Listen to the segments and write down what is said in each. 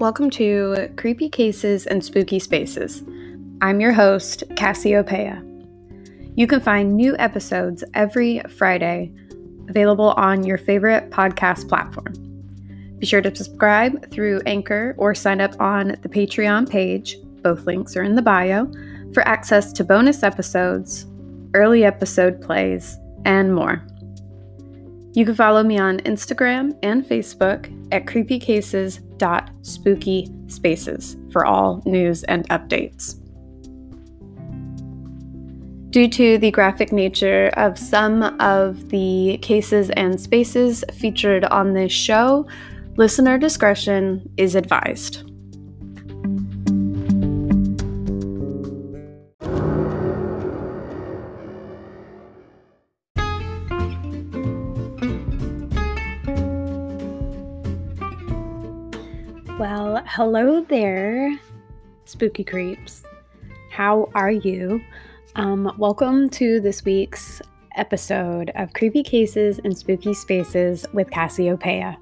Welcome to Creepy Cases and Spooky Spaces. I'm your host, Cassiopeia. You can find new episodes every Friday available on your favorite podcast platform. Be sure to subscribe through Anchor or sign up on the Patreon page. Both links are in the bio for access to bonus episodes, early episode plays, and more. You can follow me on Instagram and Facebook at creepycases.spookyspaces for all news and updates. Due to the graphic nature of some of the cases and spaces featured on this show, listener discretion is advised. Hello there, spooky creeps. How are you? Um, welcome to this week's episode of Creepy Cases and Spooky Spaces with Cassiopeia.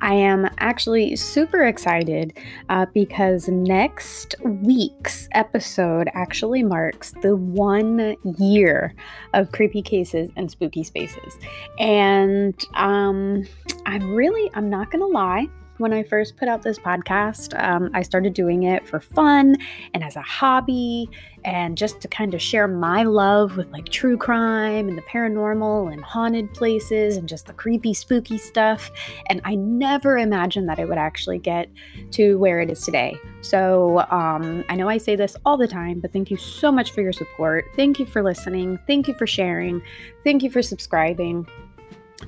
I am actually super excited uh, because next week's episode actually marks the one year of Creepy Cases and Spooky Spaces. And um, I'm really, I'm not going to lie, when I first put out this podcast, um, I started doing it for fun and as a hobby and just to kind of share my love with like true crime and the paranormal and haunted places and just the creepy, spooky stuff. And I never imagined that it would actually get to where it is today. So um, I know I say this all the time, but thank you so much for your support. Thank you for listening. Thank you for sharing. Thank you for subscribing.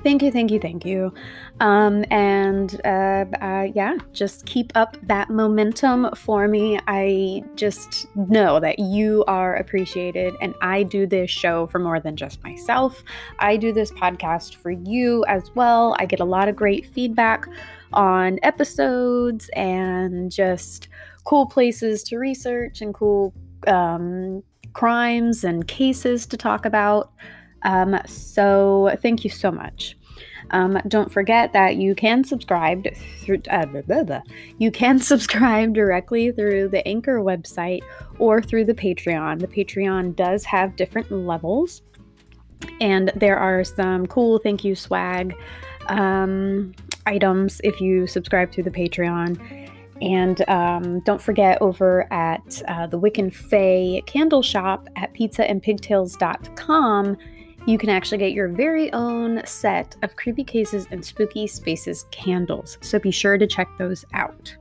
Thank you, thank you, thank you. Um, and uh, uh, yeah, just keep up that momentum for me. I just know that you are appreciated, and I do this show for more than just myself. I do this podcast for you as well. I get a lot of great feedback on episodes and just cool places to research and cool um, crimes and cases to talk about. Um, so thank you so much. Um, don't forget that you can subscribe through uh, blah, blah, blah. you can subscribe directly through the Anchor website or through the Patreon. The Patreon does have different levels, and there are some cool thank you swag um, items if you subscribe through the Patreon. And um, don't forget over at uh, the Wiccan Fae candle shop at pizzaandpigtails.com you can actually get your very own set of Creepy Cases and Spooky Spaces candles, so be sure to check those out.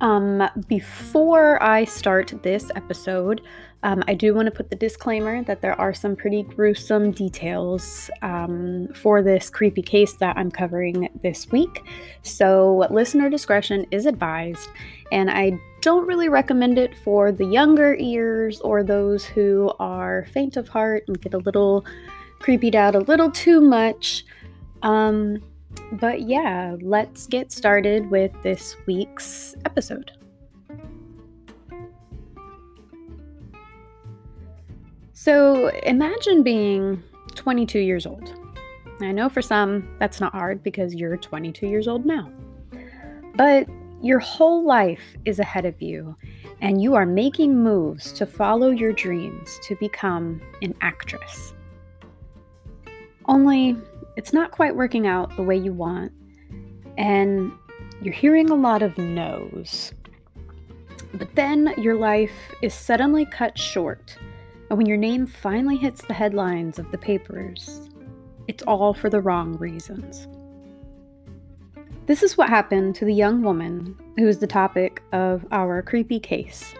Um, before I start this episode, um, I do want to put the disclaimer that there are some pretty gruesome details um, for this creepy case that I'm covering this week. So, listener discretion is advised, and I don't really recommend it for the younger ears or those who are faint of heart and get a little creeped out a little too much. Um, but yeah, let's get started with this week's episode. So imagine being 22 years old. I know for some that's not hard because you're 22 years old now. But your whole life is ahead of you, and you are making moves to follow your dreams to become an actress. Only it's not quite working out the way you want, and you're hearing a lot of no's. But then your life is suddenly cut short, and when your name finally hits the headlines of the papers, it's all for the wrong reasons. This is what happened to the young woman who is the topic of our creepy case.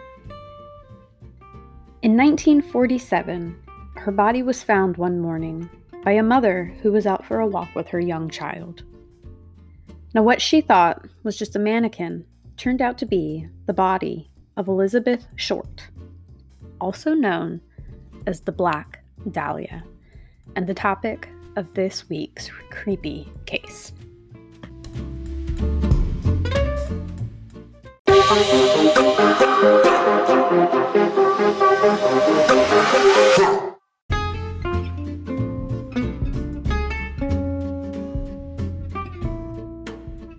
In 1947, her body was found one morning by a mother who was out for a walk with her young child. Now, what she thought was just a mannequin turned out to be the body of Elizabeth Short, also known as the Black Dahlia, and the topic of this week's creepy case.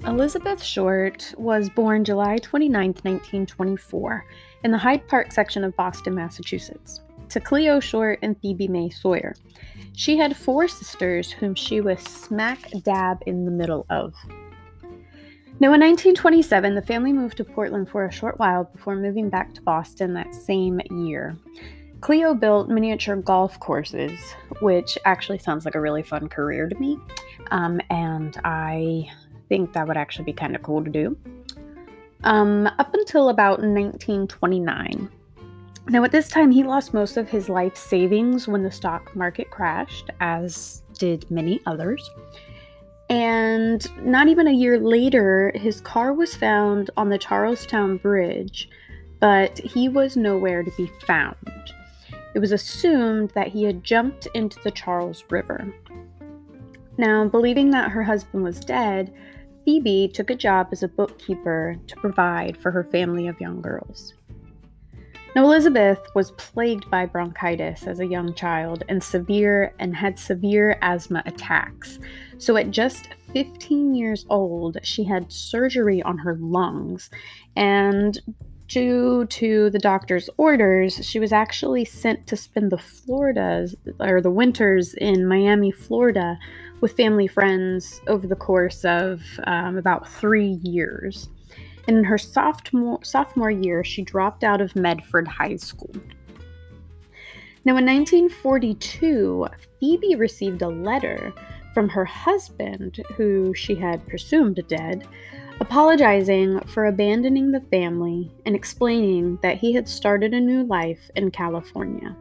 Elizabeth Short was born July 29, 1924, in the Hyde Park section of Boston, Massachusetts, to Cleo Short and Phoebe May Sawyer. She had four sisters whom she was smack dab in the middle of. Now, in 1927, the family moved to Portland for a short while before moving back to Boston that same year. Cleo built miniature golf courses, which actually sounds like a really fun career to me. Um, and I think that would actually be kind of cool to do. Um, up until about 1929. Now, at this time, he lost most of his life savings when the stock market crashed, as did many others. And not even a year later, his car was found on the Charlestown Bridge, but he was nowhere to be found. It was assumed that he had jumped into the Charles River. Now, believing that her husband was dead, Phoebe took a job as a bookkeeper to provide for her family of young girls. Now, Elizabeth was plagued by bronchitis as a young child and severe and had severe asthma attacks. So, at just 15 years old, she had surgery on her lungs. And due to the doctor's orders, she was actually sent to spend the Floridas or the winters in Miami, Florida, with family friends over the course of um, about three years. And in her sophomore, sophomore year, she dropped out of Medford High School. Now, in 1942, Phoebe received a letter from her husband, who she had presumed dead, apologizing for abandoning the family and explaining that he had started a new life in California.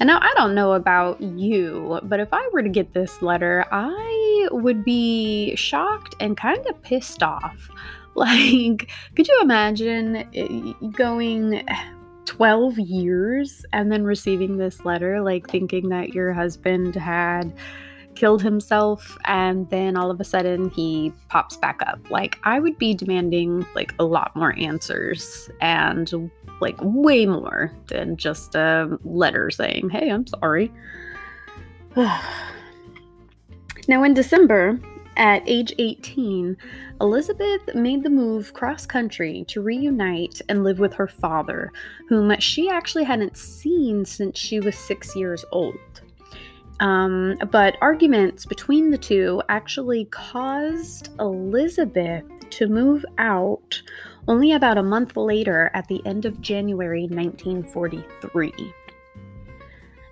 And now I don't know about you, but if I were to get this letter, I would be shocked and kind of pissed off. Like, could you imagine eh, going 12 years and then receiving this letter, like thinking that your husband had killed himself and then all of a sudden he pops back up? Like, I would be demanding like a lot more answers and like way more than just a letter saying, hey, I'm sorry. now, in December, at age 18, Elizabeth made the move cross country to reunite and live with her father, whom she actually hadn't seen since she was six years old. Um, but arguments between the two actually caused Elizabeth to move out only about a month later at the end of January 1943.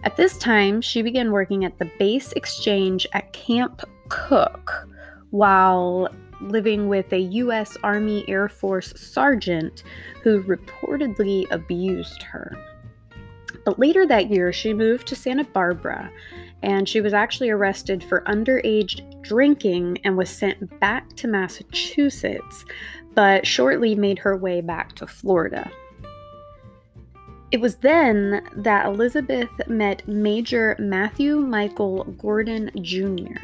At this time, she began working at the base exchange at Camp Cooke while living with a U.S. Army Air Force sergeant who reportedly abused her. But later that year, she moved to Santa Barbara and she was actually arrested for underage drinking and was sent back to Massachusetts, but shortly made her way back to Florida. It was then that Elizabeth met Major Matthew Michael Gordon Jr.,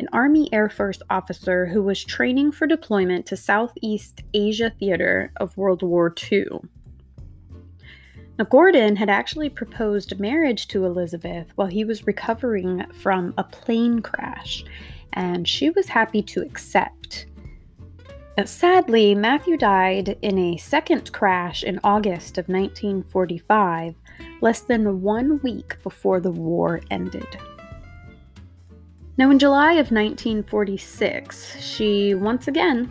an Army Air Force officer who was training for deployment to Southeast Asia Theater of World War II. Now, Gordon had actually proposed marriage to Elizabeth while he was recovering from a plane crash, and she was happy to accept. Sadly, Matthew died in a second crash in August of 1945, less than one week before the war ended. Now, in July of 1946, she once again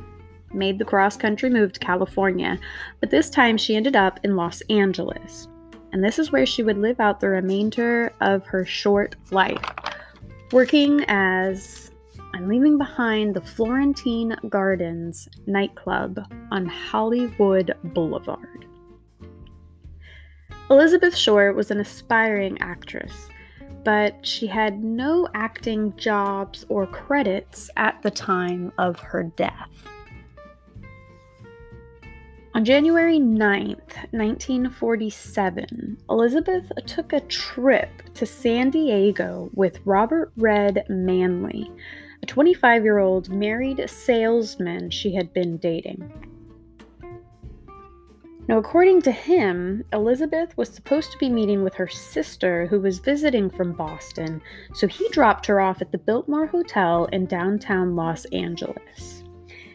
made the cross country move to California, but this time she ended up in Los Angeles. And this is where she would live out the remainder of her short life, working as I'm leaving behind the Florentine Gardens nightclub on Hollywood Boulevard. Elizabeth Short was an aspiring actress but she had no acting jobs or credits at the time of her death. On January 9th, 1947, Elizabeth took a trip to San Diego with Robert Red Manley, a 25 year old married salesman she had been dating. Now, according to him, Elizabeth was supposed to be meeting with her sister who was visiting from Boston, so he dropped her off at the Biltmore Hotel in downtown Los Angeles.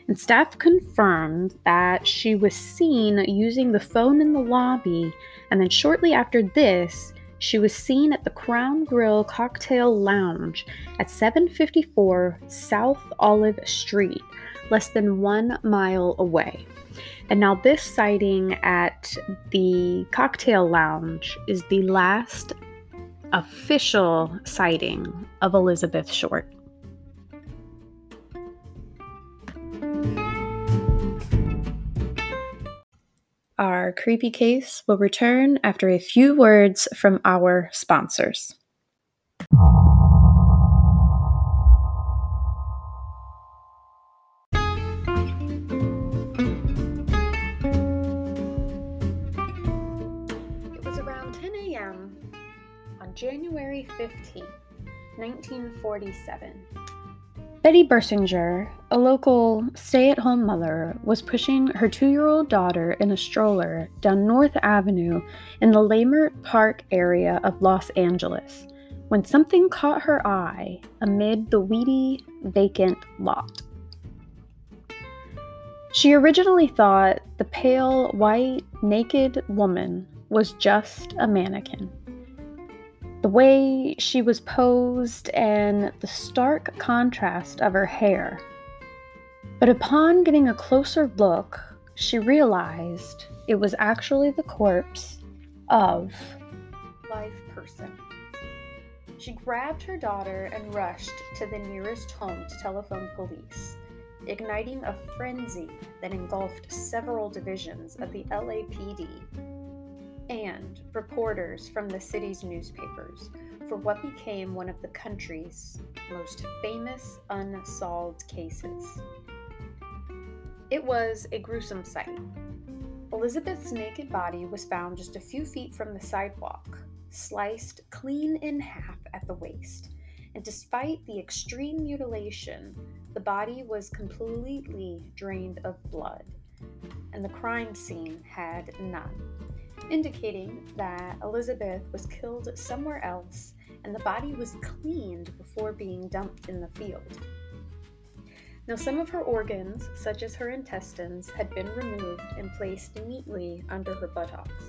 And staff confirmed that she was seen using the phone in the lobby, and then shortly after this, she was seen at the Crown Grill Cocktail Lounge at 754 South Olive Street, less than one mile away. And now, this sighting at the cocktail lounge is the last official sighting of Elizabeth Short. Our creepy case will return after a few words from our sponsors. It was around 10 a.m. on January 15, 1947 Betty Bersinger, a local stay at home mother, was pushing her two year old daughter in a stroller down North Avenue in the Leimert Park area of Los Angeles when something caught her eye amid the weedy, vacant lot. She originally thought the pale, white, naked woman was just a mannequin the way she was posed and the stark contrast of her hair. But upon getting a closer look, she realized it was actually the corpse of live person. She grabbed her daughter and rushed to the nearest home to telephone police, igniting a frenzy that engulfed several divisions of the LAPD and reporters from the city's newspapers for what became one of the country's most famous unsolved cases. It was a gruesome sight. Elizabeth's naked body was found just a few feet from the sidewalk, sliced clean in half at the waist. And despite the extreme mutilation, the body was completely drained of blood, and the crime scene had none indicating that Elizabeth was killed somewhere else and the body was cleaned before being dumped in the field. Now, some of her organs, such as her intestines, had been removed and placed neatly under her buttocks.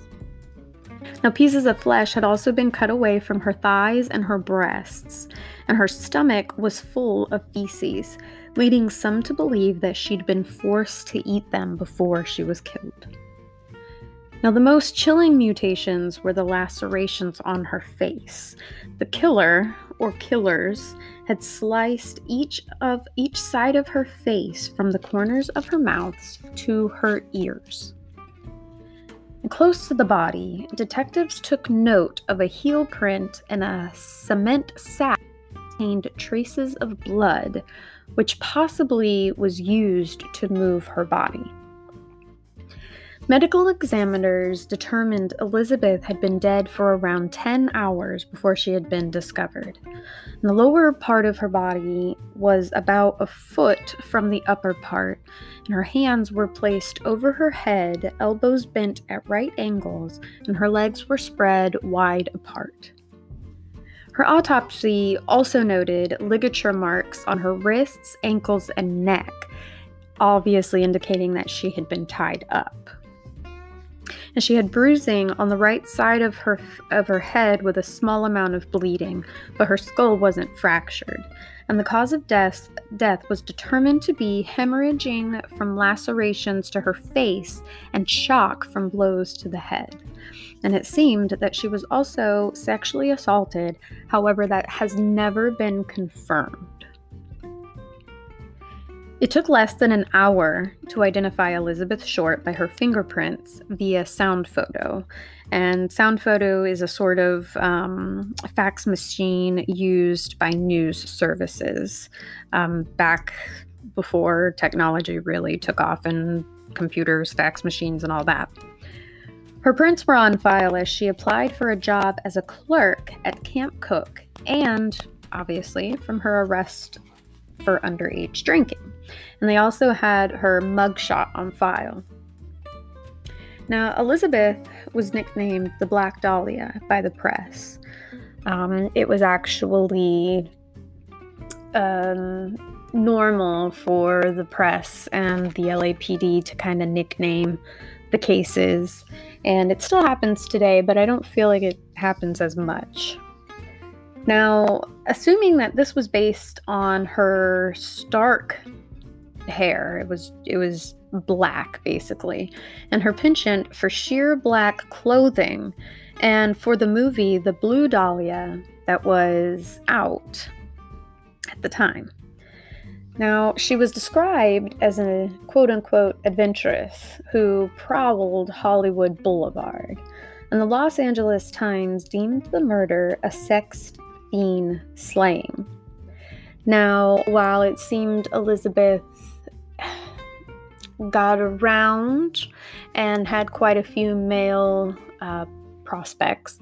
Now, pieces of flesh had also been cut away from her thighs and her breasts, and her stomach was full of feces, leading some to believe that she'd been forced to eat them before she was killed. Now, the most chilling mutations were the lacerations on her face. The killer, or killers, had sliced each of each side of her face from the corners of her mouths to her ears. Close to the body, detectives took note of a heel print and a cement sack contained traces of blood, which possibly was used to move her body. Medical examiners determined Elizabeth had been dead for around 10 hours before she had been discovered. the lower part of her body was about a foot from the upper part, and her hands were placed over her head, elbows bent at right angles, and her legs were spread wide apart. Her autopsy also noted ligature marks on her wrists, ankles, and neck, obviously indicating that she had been tied up and she had bruising on the right side of her of her head with a small amount of bleeding, but her skull wasn't fractured. And the cause of death death was determined to be hemorrhaging from lacerations to her face and shock from blows to the head. And it seemed that she was also sexually assaulted, however, that has never been confirmed. It took less than an hour to identify Elizabeth Short by her fingerprints via sound photo. And sound photo is a sort of um, fax machine used by news services um, back before technology really took off and computers, fax machines, and all that. Her prints were on file as she applied for a job as a clerk at Camp Cooke and, obviously, from her arrest for underage drinking. And they also had her mugshot on file. Now, Elizabeth was nicknamed the Black Dahlia by the press. Um, it was actually um, normal for the press and the LAPD to kind of nickname the cases, and it still happens today, but I don't feel like it happens as much. Now, assuming that this was based on her stark hair, it was it was black basically, and her penchant for sheer black clothing, and for the movie The Blue Dahlia that was out at the time. Now, she was described as a quote unquote adventuress who prowled Hollywood Boulevard, and the Los Angeles Times deemed the murder a sex fiend slaying. Now, while it seemed Elizabeth got around and had quite a few male uh, prospects,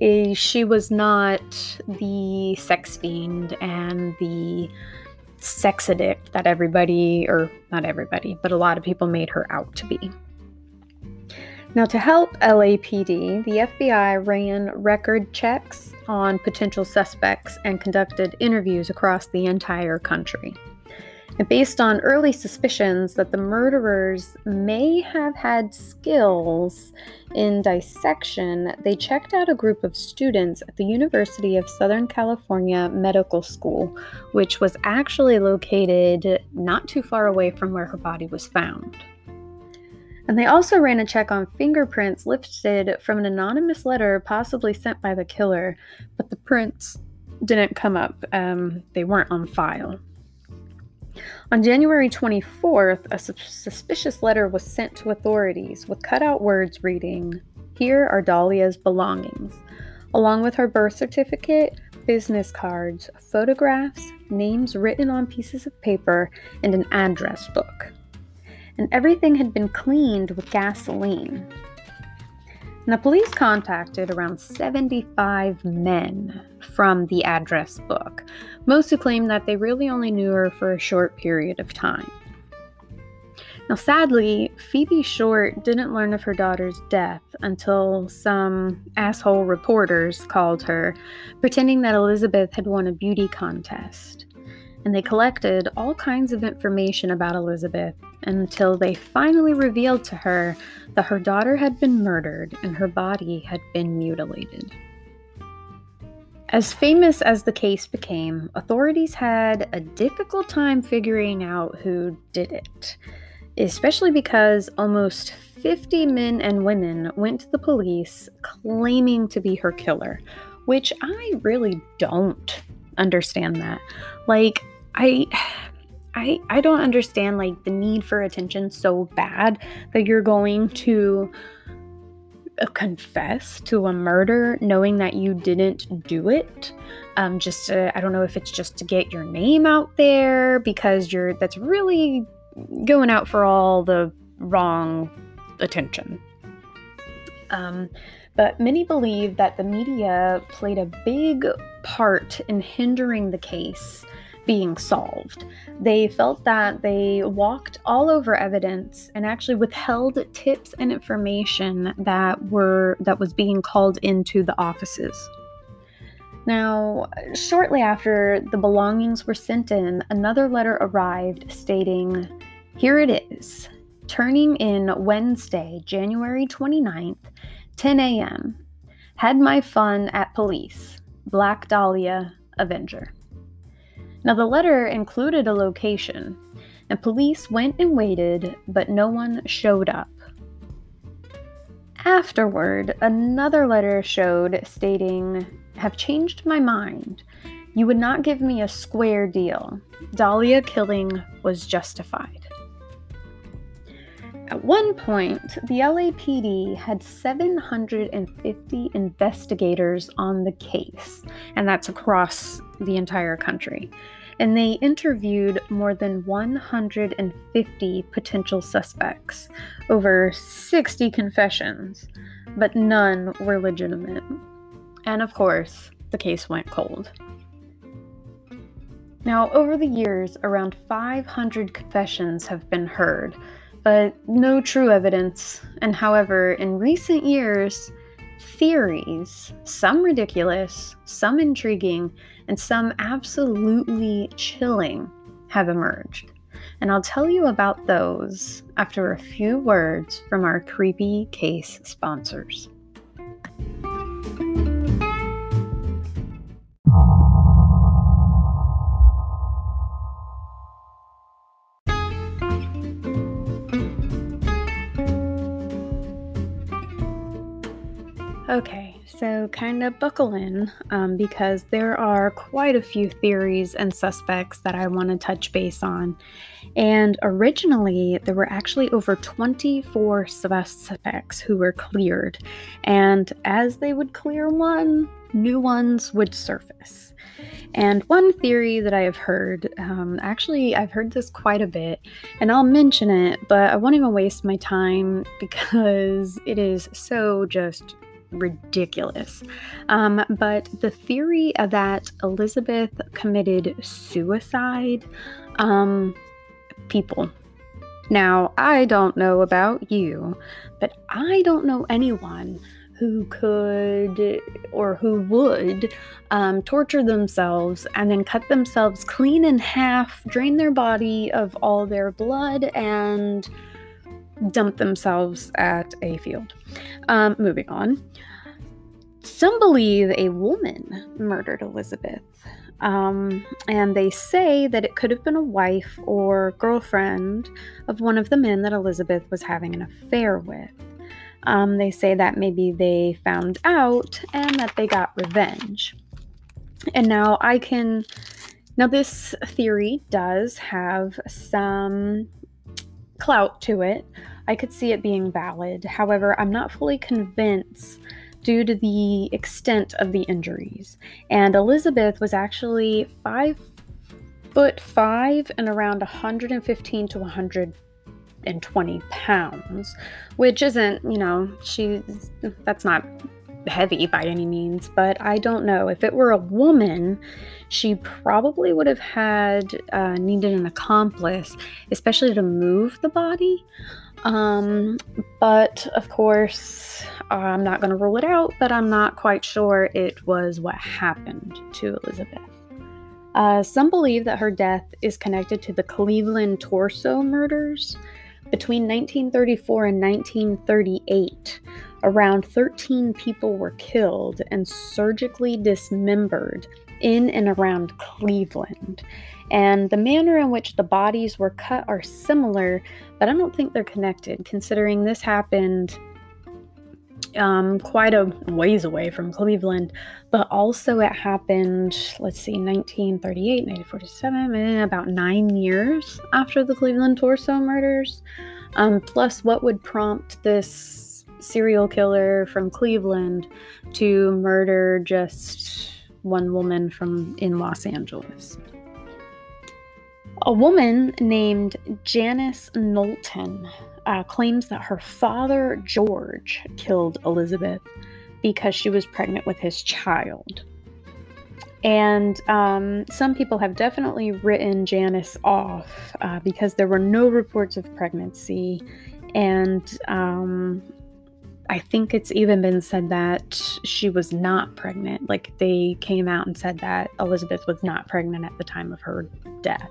eh, she was not the sex fiend and the sex addict that everybody, or not everybody, but a lot of people made her out to be. Now, to help LAPD, the FBI ran record checks on potential suspects and conducted interviews across the entire country. Based on early suspicions that the murderers may have had skills in dissection, they checked out a group of students at the University of Southern California Medical School, which was actually located not too far away from where her body was found. And they also ran a check on fingerprints lifted from an anonymous letter possibly sent by the killer, but the prints didn't come up. Um, they weren't on file. On January 24th, a suspicious letter was sent to authorities with cutout words reading, Here are Dahlia's belongings, along with her birth certificate, business cards, photographs, names written on pieces of paper, and an address book. And everything had been cleaned with gasoline. And the police contacted around 75 men from the address book, most who claimed that they really only knew her for a short period of time. Now, sadly, Phoebe Short didn't learn of her daughter's death until some asshole reporters called her, pretending that Elizabeth had won a beauty contest. And they collected all kinds of information about Elizabeth until they finally revealed to her that her daughter had been murdered and her body had been mutilated. As famous as the case became, authorities had a difficult time figuring out who did it, especially because almost 50 men and women went to the police claiming to be her killer, which I really don't understand that. Like, I. I, I don't understand like the need for attention so bad that you're going to uh, confess to a murder knowing that you didn't do it. Um, just to, i don't know if it's just to get your name out there because you're that's really going out for all the wrong attention. Um, but many believe that the media played a big part in hindering the case being solved. They felt that they walked all over evidence and actually withheld tips and information that were that was being called into the offices. Now, shortly after the belongings were sent in, another letter arrived stating, Here it is, turning in Wednesday, January 29th, 10 a.m. Had my fun at police. Black Dahlia, Avenger. Now, the letter included a location, and police went and waited, but no one showed up. Afterward, another letter showed stating, Have changed my mind. You would not give me a square deal. Dahlia killing was justified. At one point, the LAPD had 750 investigators on the case, and that's across the entire country and they interviewed more than 150 potential suspects, over 60 confessions, but none were legitimate. And of course, the case went cold. Now, over the years, around 500 confessions have been heard, but no true evidence. And however, in recent years, theories, some ridiculous, some intriguing, and some absolutely chilling, have emerged. And I'll tell you about those after a few words from our creepy case sponsors. So kind of buckle in um, because there are quite a few theories and suspects that I want to touch base on. And originally, there were actually over 24 suspects who were cleared. And as they would clear one, new ones would surface. And one theory that I have heard, um, actually, I've heard this quite a bit, and I'll mention it, but I won't even waste my time because it is so just ridiculous. Um, but the theory that Elizabeth committed suicide, um, people. Now, I don't know about you, but I don't know anyone who could or who would um, torture themselves and then cut themselves clean in half, drain their body of all their blood, and dump themselves at a field. Um, moving on. Some believe a woman murdered Elizabeth. Um, and they say that it could have been a wife or girlfriend of one of the men that Elizabeth was having an affair with. Um, they say that maybe they found out and that they got revenge. And now I can. Now, this theory does have some clout to it. I could see it being valid. However, I'm not fully convinced due to the extent of the injuries. And Elizabeth was actually five foot five and around 115 to 120 pounds, which isn't, you know, she's that's not heavy by any means, but I don't know. If it were a woman, she probably would have had uh, needed an accomplice, especially to move the body. Um, but of course, I'm not going to rule it out, but I'm not quite sure it was what happened to Elizabeth. Uh, some believe that her death is connected to the Cleveland torso murders. Between 1934 and 1938, around 13 people were killed and surgically dismembered in and around Cleveland. And the manner in which the bodies were cut are similar, but I don't think they're connected, considering this happened um, quite a ways away from Cleveland, but also it happened, let's see, 1938, 1947, eh, about nine years after the Cleveland torso murders. Um, plus, what would prompt this serial killer from Cleveland to murder just one woman from in Los Angeles? A woman named Janice Knowlton uh, claims that her father, George, killed Elizabeth because she was pregnant with his child. And um, some people have definitely written Janice off uh, because there were no reports of pregnancy. And um, I think it's even been said that she was not pregnant. Like they came out and said that Elizabeth was not pregnant at the time of her death.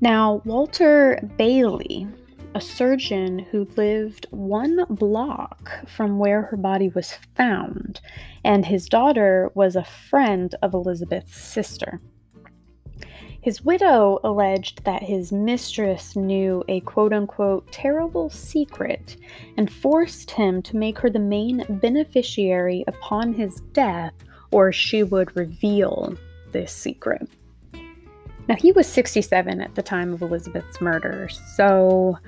Now, Walter Bayley, a surgeon who lived one block from where her body was found, and his daughter was a friend of Elizabeth's sister. His widow alleged that his mistress knew a quote unquote terrible secret and forced him to make her the main beneficiary upon his death, or she would reveal this secret. Now, he was 67 at the time of Elizabeth's murder, so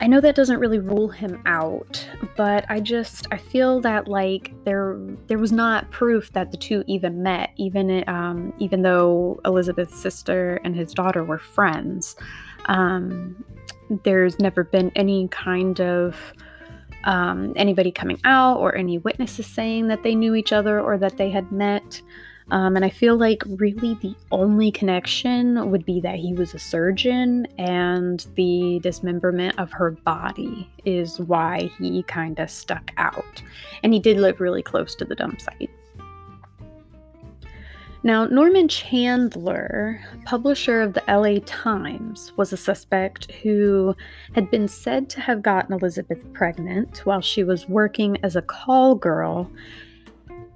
I know that doesn't really rule him out, but I just I feel that like there there was not proof that the two even met, even um, even though Elizabeth's sister and his daughter were friends. Um, there's never been any kind of um, anybody coming out or any witnesses saying that they knew each other or that they had met. Um, and I feel like really the only connection would be that he was a surgeon and the dismemberment of her body is why he kind of stuck out. And he did live really close to the dump site. Now, Norman Chandler, publisher of the LA Times, was a suspect who had been said to have gotten Elizabeth pregnant while she was working as a call girl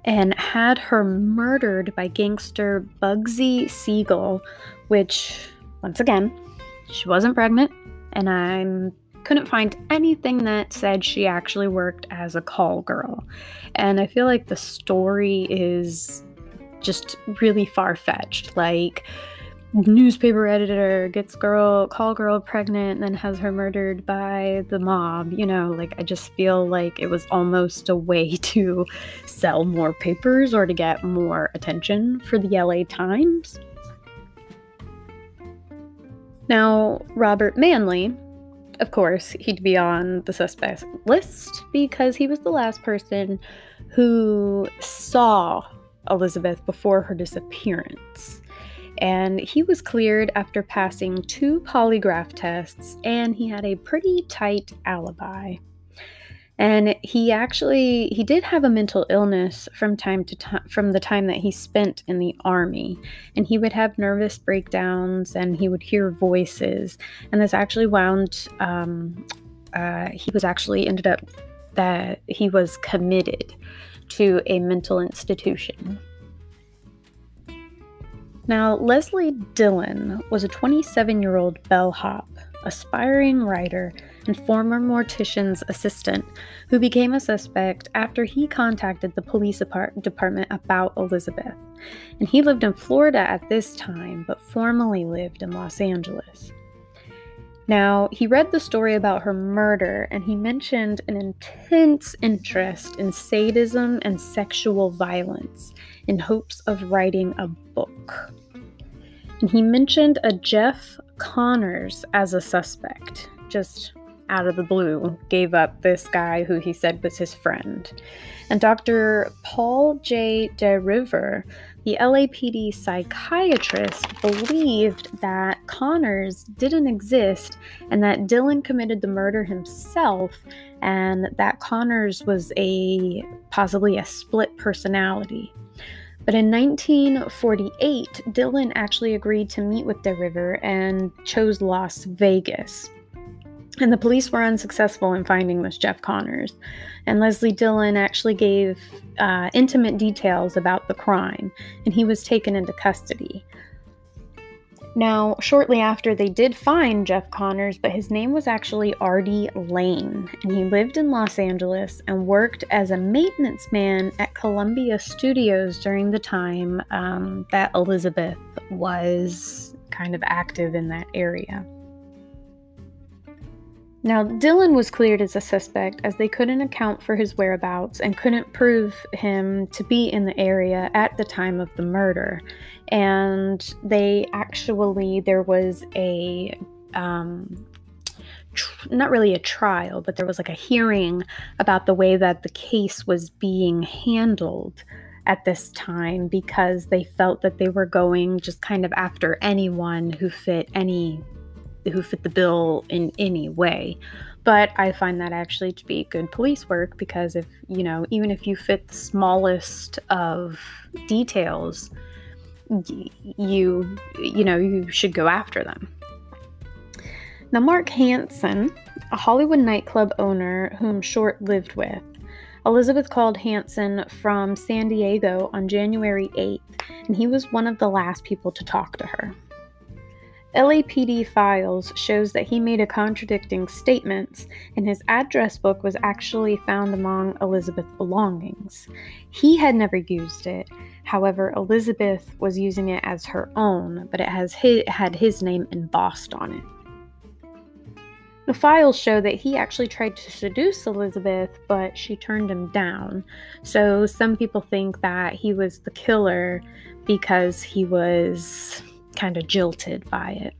and had her murdered by gangster Bugsy Siegel, which, once again, she wasn't pregnant, and I couldn't find anything that said she actually worked as a call girl. And I feel like the story is just really far fetched. Like, newspaper editor gets girl call girl pregnant and then has her murdered by the mob you know like i just feel like it was almost a way to sell more papers or to get more attention for the la times now robert manley of course he'd be on the suspect list because he was the last person who saw Elizabeth before her disappearance. And he was cleared after passing two polygraph tests, and he had a pretty tight alibi. And he actually he did have a mental illness from time to time from the time that he spent in the army, and he would have nervous breakdowns and he would hear voices, and this actually wound. Um, uh, he was actually ended up that he was committed to a mental institution. Now, Leslie Dillon was a 27 year old bellhop, aspiring writer, and former mortician's assistant who became a suspect after he contacted the police department about Elizabeth. And he lived in Florida at this time, but formerly lived in Los Angeles. Now, he read the story about her murder and he mentioned an intense interest in sadism and sexual violence in hopes of writing a book. And he mentioned a Jeff Connors as a suspect, just out of the blue, gave up this guy who he said was his friend. And Dr. Paul J. DeRiver the LAPD psychiatrist believed that Connors didn't exist and that Dillon committed the murder himself and that Connors was a possibly a split personality. But in 1948, Dillon actually agreed to meet with the DeRiver and chose Las Vegas. And the police were unsuccessful in finding this Jeff Connors. And Leslie Dillon actually gave uh, intimate details about the crime, and he was taken into custody. Now, shortly after, they did find Jeff Connors, but his name was actually Artie Lane, and he lived in Los Angeles and worked as a maintenance man at Columbia Studios during the time um, that Elizabeth was kind of active in that area. Now, Dillon was cleared as a suspect as they couldn't account for his whereabouts and couldn't prove him to be in the area at the time of the murder. And they actually, there was a, um, tr- not really a trial, but there was like a hearing about the way that the case was being handled at this time because they felt that they were going just kind of after anyone who fit any who fit the bill in any way. But I find that actually to be good police work because if, you know, even if you fit the smallest of details, you, you know, you should go after them. Now, Mark Hansen, a Hollywood nightclub owner whom Short lived with, Elizabeth called Hansen from San Diego on January 8th, and he was one of the last people to talk to her. LAPD files shows that he made a contradicting statements, and his address book was actually found among Elizabeth's belongings. He had never used it. However, Elizabeth was using it as her own, but it has his, had his name embossed on it. The files show that he actually tried to seduce Elizabeth, but she turned him down. So some people think that he was the killer because he was kind of jilted by it.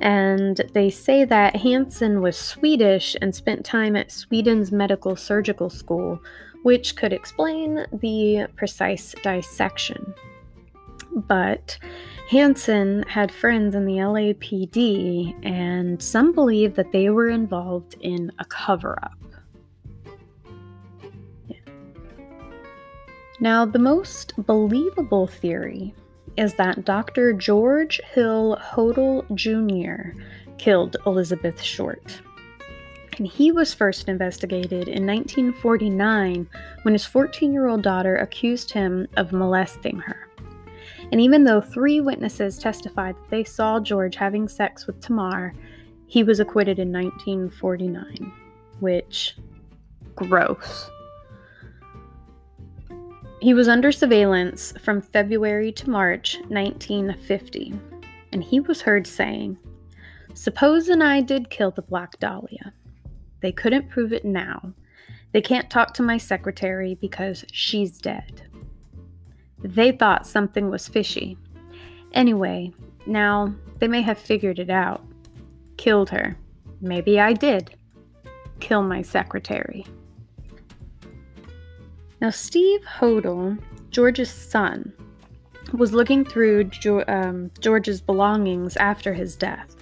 And they say that Hansen was Swedish and spent time at Sweden's medical surgical school, which could explain the precise dissection. But Hansen had friends in the LAPD, and some believe that they were involved in a cover up. Now, the most believable theory is that Dr. George Hill Hodel Jr. killed Elizabeth Short. And he was first investigated in 1949 when his 14 year old daughter accused him of molesting her. And even though three witnesses testified that they saw George having sex with Tamar, he was acquitted in 1949, which, gross. He was under surveillance from February to March 1950, and he was heard saying, Supposin' I did kill the Black Dahlia. They couldn't prove it now. They can't talk to my secretary because she's dead. They thought something was fishy. Anyway, now they may have figured it out. Killed her. Maybe I did. Kill my secretary. Now, Steve Hodel, George's son, was looking through jo- um, George's belongings after his death,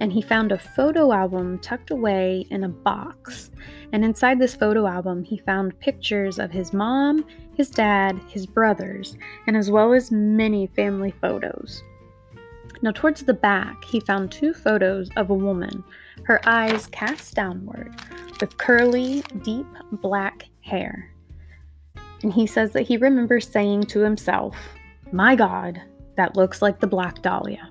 and he found a photo album tucked away in a box. And inside this photo album, he found pictures of his mom, his dad, his brothers, and as well as many family photos. Now, towards the back, he found two photos of a woman, her eyes cast downward, with curly, deep black hair and he says that he remembers saying to himself, My God, that looks like the Black Dahlia.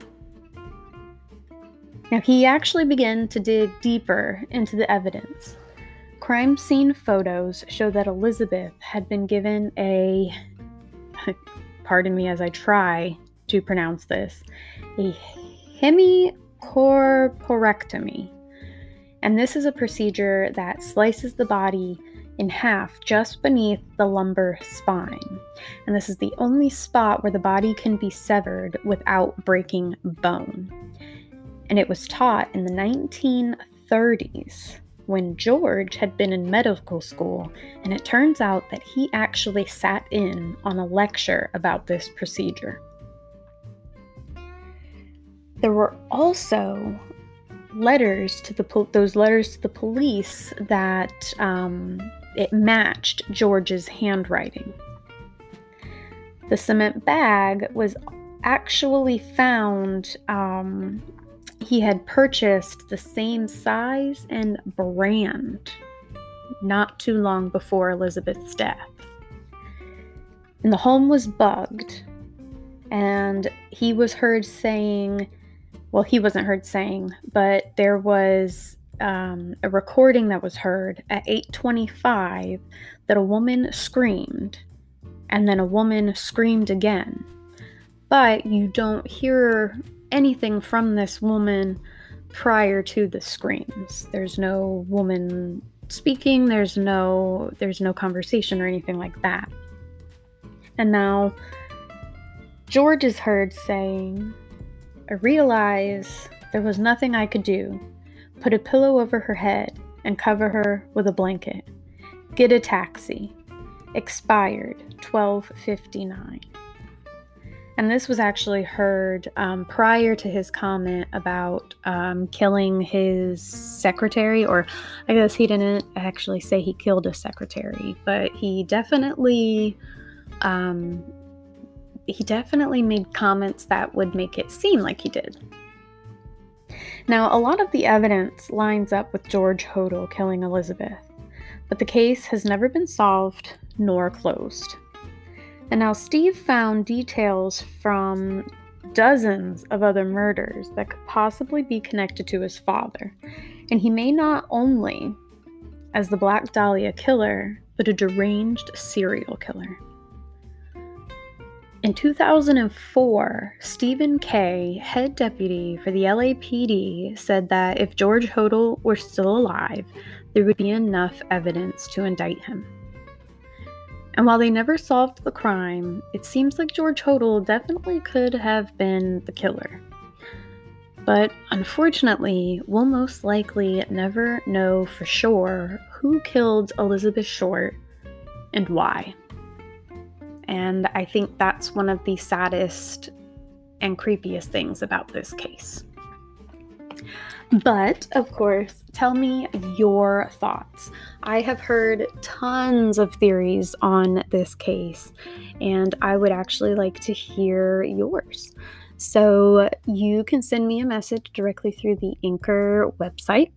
Now, he actually began to dig deeper into the evidence. Crime scene photos show that Elizabeth had been given a, pardon me as I try to pronounce this, a hemicorporectomy. And this is a procedure that slices the body in half just beneath the lumbar spine. And this is the only spot where the body can be severed without breaking bone. And it was taught in the 1930s when George had been in medical school, and it turns out that he actually sat in on a lecture about this procedure. There were also letters to the those letters to the police that um, it matched George's handwriting. The cement bag was actually found, um, he had purchased the same size and brand not too long before Elizabeth's death. And the home was bugged, and he was heard saying, well, he wasn't heard saying, but there was um, a recording that was heard at 8:25 that a woman screamed, and then a woman screamed again. But you don't hear anything from this woman prior to the screams. There's no woman speaking. There's no there's no conversation or anything like that. And now George is heard saying, "I realize there was nothing I could do." Put a pillow over her head and cover her with a blanket. Get a taxi. Expired 1259. And this was actually heard um, prior to his comment about um, killing his secretary, or I guess he didn't actually say he killed a secretary, but he definitely, um, he definitely made comments that would make it seem like he did. Now, a lot of the evidence lines up with George Hodel killing Elizabeth, but the case has never been solved nor closed. And now Steve found details from dozens of other murders that could possibly be connected to his father, and he may not only as the Black Dahlia killer, but a deranged serial killer. In 2004, Stephen Kay, head deputy for the LAPD, said that if George Hodel were still alive, there would be enough evidence to indict him. And while they never solved the crime, it seems like George Hodel definitely could have been the killer. But unfortunately, we'll most likely never know for sure who killed Elizabeth Short and why. And I think that's one of the saddest and creepiest things about this case. But of course, tell me your thoughts. I have heard tons of theories on this case, and I would actually like to hear yours. So you can send me a message directly through the Anchor website.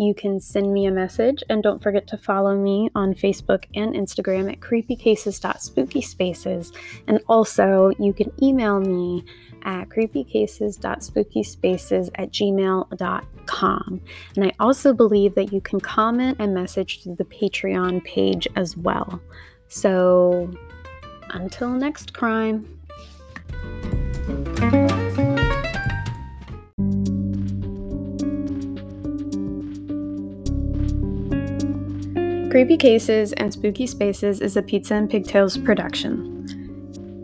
You can send me a message and don't forget to follow me on Facebook and Instagram at creepycases.spookyspaces. And also, you can email me at creepycases.spookyspaces at gmail.com. And I also believe that you can comment and message through the Patreon page as well. So until next crime. Creepy Cases and Spooky Spaces is a Pizza and Pigtails production.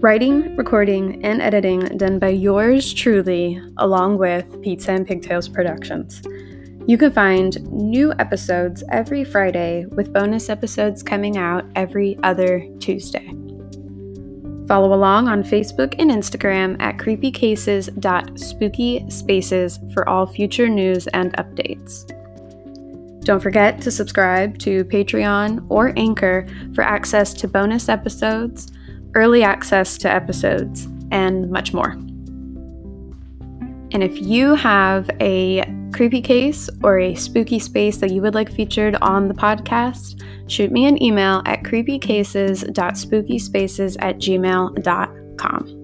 Writing, recording, and editing done by yours truly, along with Pizza and Pigtails Productions. You can find new episodes every Friday, with bonus episodes coming out every other Tuesday. Follow along on Facebook and Instagram at creepycases.spookyspaces for all future news and updates. Don't forget to subscribe to Patreon or Anchor for access to bonus episodes early access to episodes, and much more. And if you have a creepy case or a spooky space that you would like featured on the podcast, shoot me an email at creepycases.spookyspaces at gmail.com.